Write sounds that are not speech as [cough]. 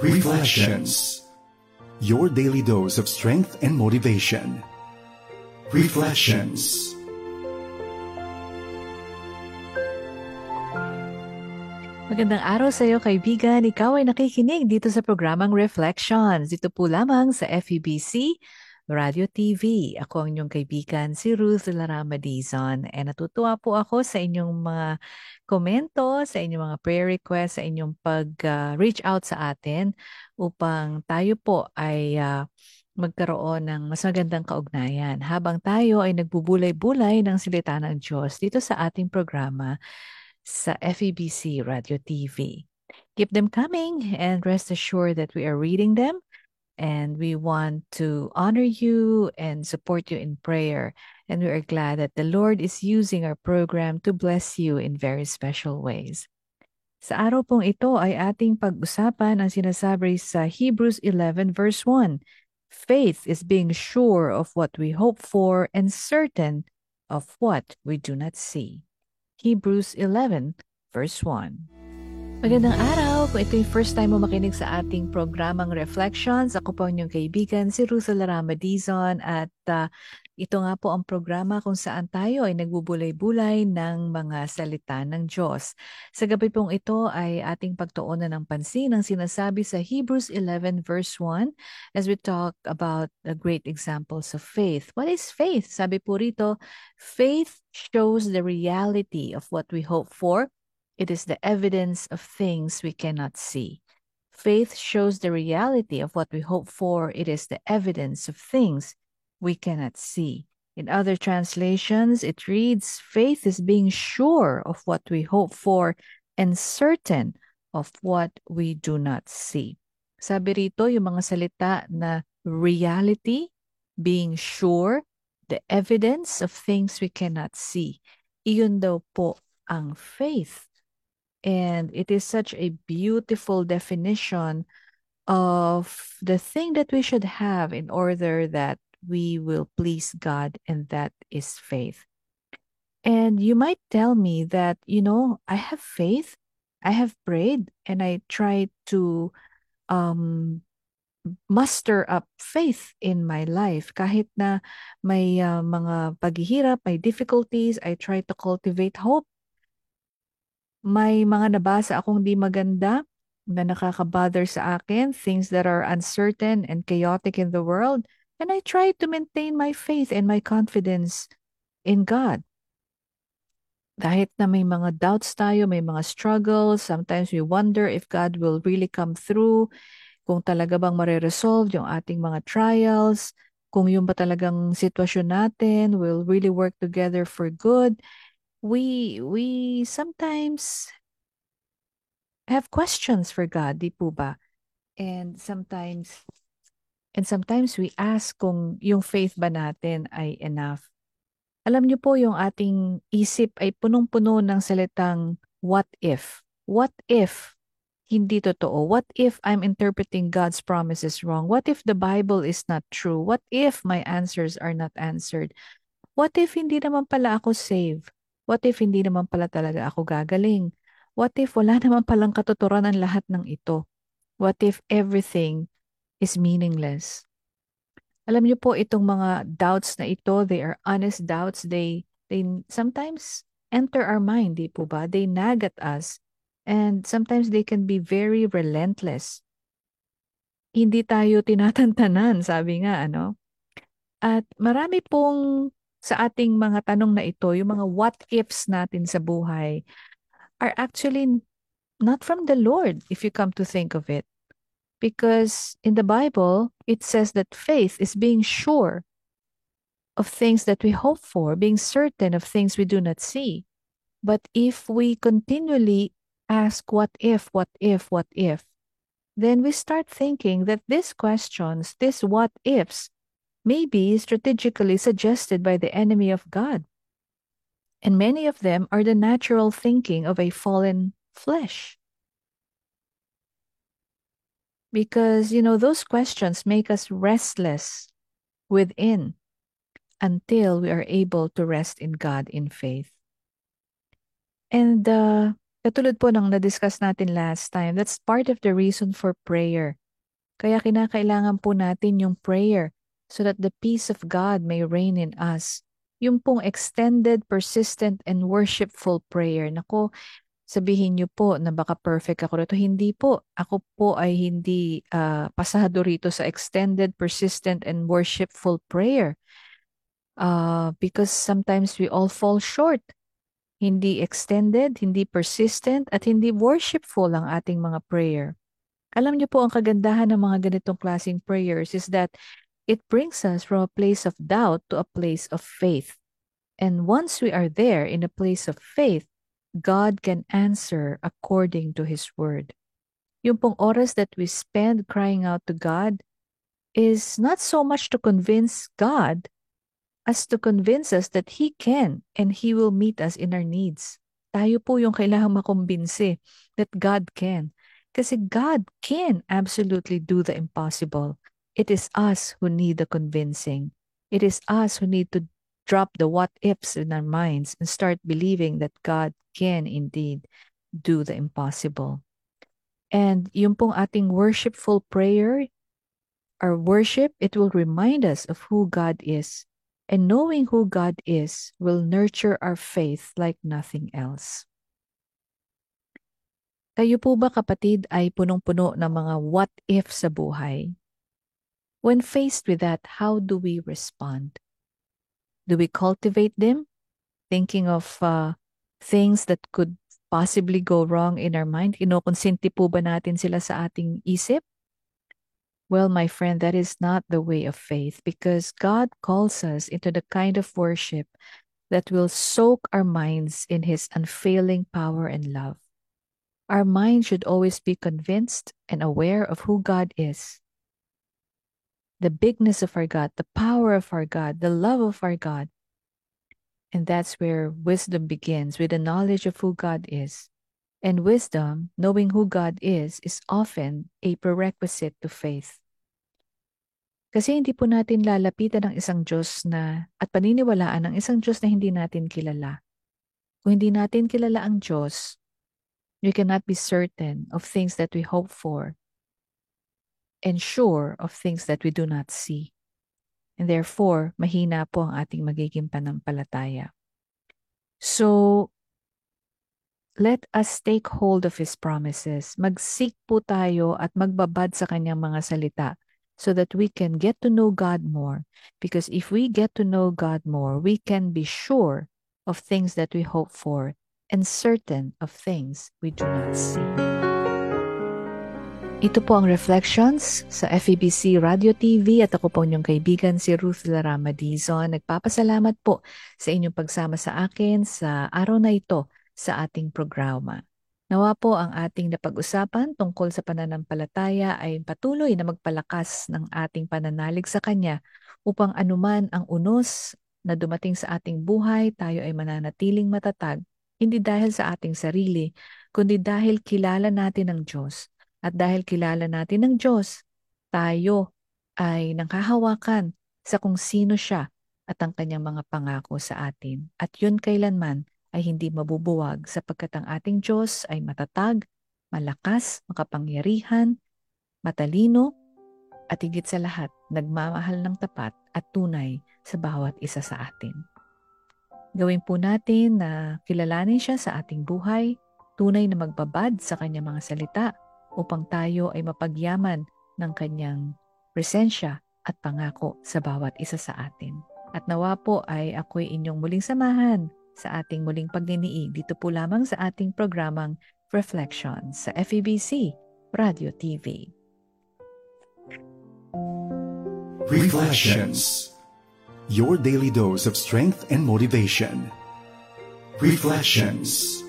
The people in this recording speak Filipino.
Reflections Your daily dose of strength and motivation. Reflections Magandang araw sa iyo kaibigan. Ikaw ay nakikinig dito sa programang Reflections. Dito po lamang sa FEBC Radio TV. Ako ang inyong kaibigan, si Ruth Larama Dizon. And natutuwa po ako sa inyong mga komento, sa inyong mga prayer requests, sa inyong pag-reach uh, out sa atin upang tayo po ay uh, magkaroon ng mas magandang kaugnayan habang tayo ay nagbubulay-bulay ng salita ng Diyos dito sa ating programa sa FEBC Radio TV. Keep them coming and rest assured that we are reading them and we want to honor you and support you in prayer. And we are glad that the Lord is using our program to bless you in very special ways. Sa araw pong ito ay ating pag-usapan ang sinasabi sa Hebrews 11 verse 1. Faith is being sure of what we hope for and certain of what we do not see. Hebrews 11, verse 1. Magandang araw! Kung ito yung first time mo makinig sa ating programang Reflections, ako po ang inyong kaibigan, si Ruth Larama at uh, ito nga po ang programa kung saan tayo ay nagbubulay-bulay ng mga salita ng Diyos. Sa gabi pong ito ay ating pagtuunan ng pansin ang sinasabi sa Hebrews 11 verse 1 as we talk about the great examples of faith. What is faith? Sabi po rito, faith shows the reality of what we hope for. It is the evidence of things we cannot see. Faith shows the reality of what we hope for. It is the evidence of things we cannot see. In other translations, it reads, faith is being sure of what we hope for and certain of what we do not see. Sabi rito yung mga salita na reality, being sure, the evidence of things we cannot see. Iyon daw po ang faith. And it is such a beautiful definition of the thing that we should have in order that we will please God, and that is faith. And you might tell me that, you know, I have faith, I have prayed, and I try to um, muster up faith in my life. Kahit na may uh, mga paghihirap, may difficulties, I try to cultivate hope. May mga nabasa akong di maganda na nakakabother sa akin, things that are uncertain and chaotic in the world. And I try to maintain my faith and my confidence in God. Kahit na may mga doubts tayo, may mga struggles, sometimes we wonder if God will really come through, kung talaga bang mareresolve yung ating mga trials, kung yung ba talagang sitwasyon natin will really work together for good. We, we sometimes have questions for God, di po ba? And sometimes And sometimes we ask kung yung faith ba natin ay enough. Alam niyo po yung ating isip ay punong-puno ng salitang what if? What if hindi totoo? What if I'm interpreting God's promises wrong? What if the Bible is not true? What if my answers are not answered? What if hindi naman pala ako save? What if hindi naman pala talaga ako gagaling? What if wala [laughs] naman palang katuturan ang lahat ng ito? What if everything is meaningless. Alam niyo po itong mga doubts na ito, they are honest doubts. They they sometimes enter our mind, di po ba? They nag at us and sometimes they can be very relentless. Hindi tayo tinatantanan, sabi nga ano. At marami pong sa ating mga tanong na ito, yung mga what ifs natin sa buhay are actually not from the Lord if you come to think of it. Because in the Bible, it says that faith is being sure of things that we hope for, being certain of things we do not see. But if we continually ask, what if, what if, what if, then we start thinking that these questions, these what ifs, may be strategically suggested by the enemy of God. And many of them are the natural thinking of a fallen flesh because you know those questions make us restless within until we are able to rest in God in faith. And uh, Katulad po ng na-discuss natin last time, that's part of the reason for prayer. Kaya kinakailangan po natin yung prayer so that the peace of God may reign in us. Yung pong extended, persistent, and worshipful prayer. Nako, sabihin niyo po na baka perfect ako rito. Hindi po. Ako po ay hindi uh, pasado rito sa extended, persistent, and worshipful prayer. Uh, because sometimes we all fall short hindi extended, hindi persistent, at hindi worshipful ang ating mga prayer. Alam niyo po ang kagandahan ng mga ganitong klaseng prayers is that it brings us from a place of doubt to a place of faith. And once we are there in a place of faith, God can answer according to His word. Yung pong oras that we spend crying out to God is not so much to convince God, as to convince us that He can and He will meet us in our needs. Tayo po yung kailangang makumbinsi that God can. Kasi God can absolutely do the impossible. It is us who need the convincing. It is us who need to drop the what ifs in our minds and start believing that God can indeed do the impossible. And yung pong ating worshipful prayer, our worship, it will remind us of who God is And knowing who God is will nurture our faith like nothing else. Kayo po ba kapatid ay punong-puno ng mga what if sa buhay? When faced with that, how do we respond? Do we cultivate them, thinking of uh, things that could possibly go wrong in our mind? Kinokonsinti po ba natin sila sa ating isip? Well, my friend, that is not the way of faith because God calls us into the kind of worship that will soak our minds in His unfailing power and love. Our mind should always be convinced and aware of who God is, the bigness of our God, the power of our God, the love of our God. And that's where wisdom begins with the knowledge of who God is. And wisdom, knowing who God is, is often a prerequisite to faith. Kasi hindi po natin lalapitan ng isang Diyos na at paniniwalaan ng isang Diyos na hindi natin kilala. Kung hindi natin kilala ang Diyos, we cannot be certain of things that we hope for and sure of things that we do not see. And therefore, mahina po ang ating magiging panampalataya. So, let us take hold of His promises. Magsik po tayo at magbabad sa kanyang mga salita so that we can get to know God more. Because if we get to know God more, we can be sure of things that we hope for and certain of things we do not see. Ito po ang Reflections sa FEBC Radio TV at ako po inyong kaibigan si Ruth Larama Dizon. Nagpapasalamat po sa inyong pagsama sa akin sa araw na ito sa ating programa. Nawa po ang ating napag-usapan tungkol sa pananampalataya ay patuloy na magpalakas ng ating pananalig sa Kanya upang anuman ang unos na dumating sa ating buhay, tayo ay mananatiling matatag, hindi dahil sa ating sarili, kundi dahil kilala natin ang Diyos. At dahil kilala natin ang Diyos, tayo ay nanghahawakan sa kung sino siya at ang kanyang mga pangako sa atin. At yun kailanman ay hindi mabubuwag sapagkat ang ating Diyos ay matatag, malakas, makapangyarihan, matalino, at higit sa lahat, nagmamahal ng tapat at tunay sa bawat isa sa atin. Gawin po natin na kilalanin siya sa ating buhay, tunay na magbabad sa kanyang mga salita upang tayo ay mapagyaman ng kanyang presensya at pangako sa bawat isa sa atin. At nawa po ay ako'y inyong muling samahan sa ating muling pagniniig dito po lamang sa ating programang Reflections sa FEBC Radio TV. Reflections Your daily dose of strength and motivation. Reflections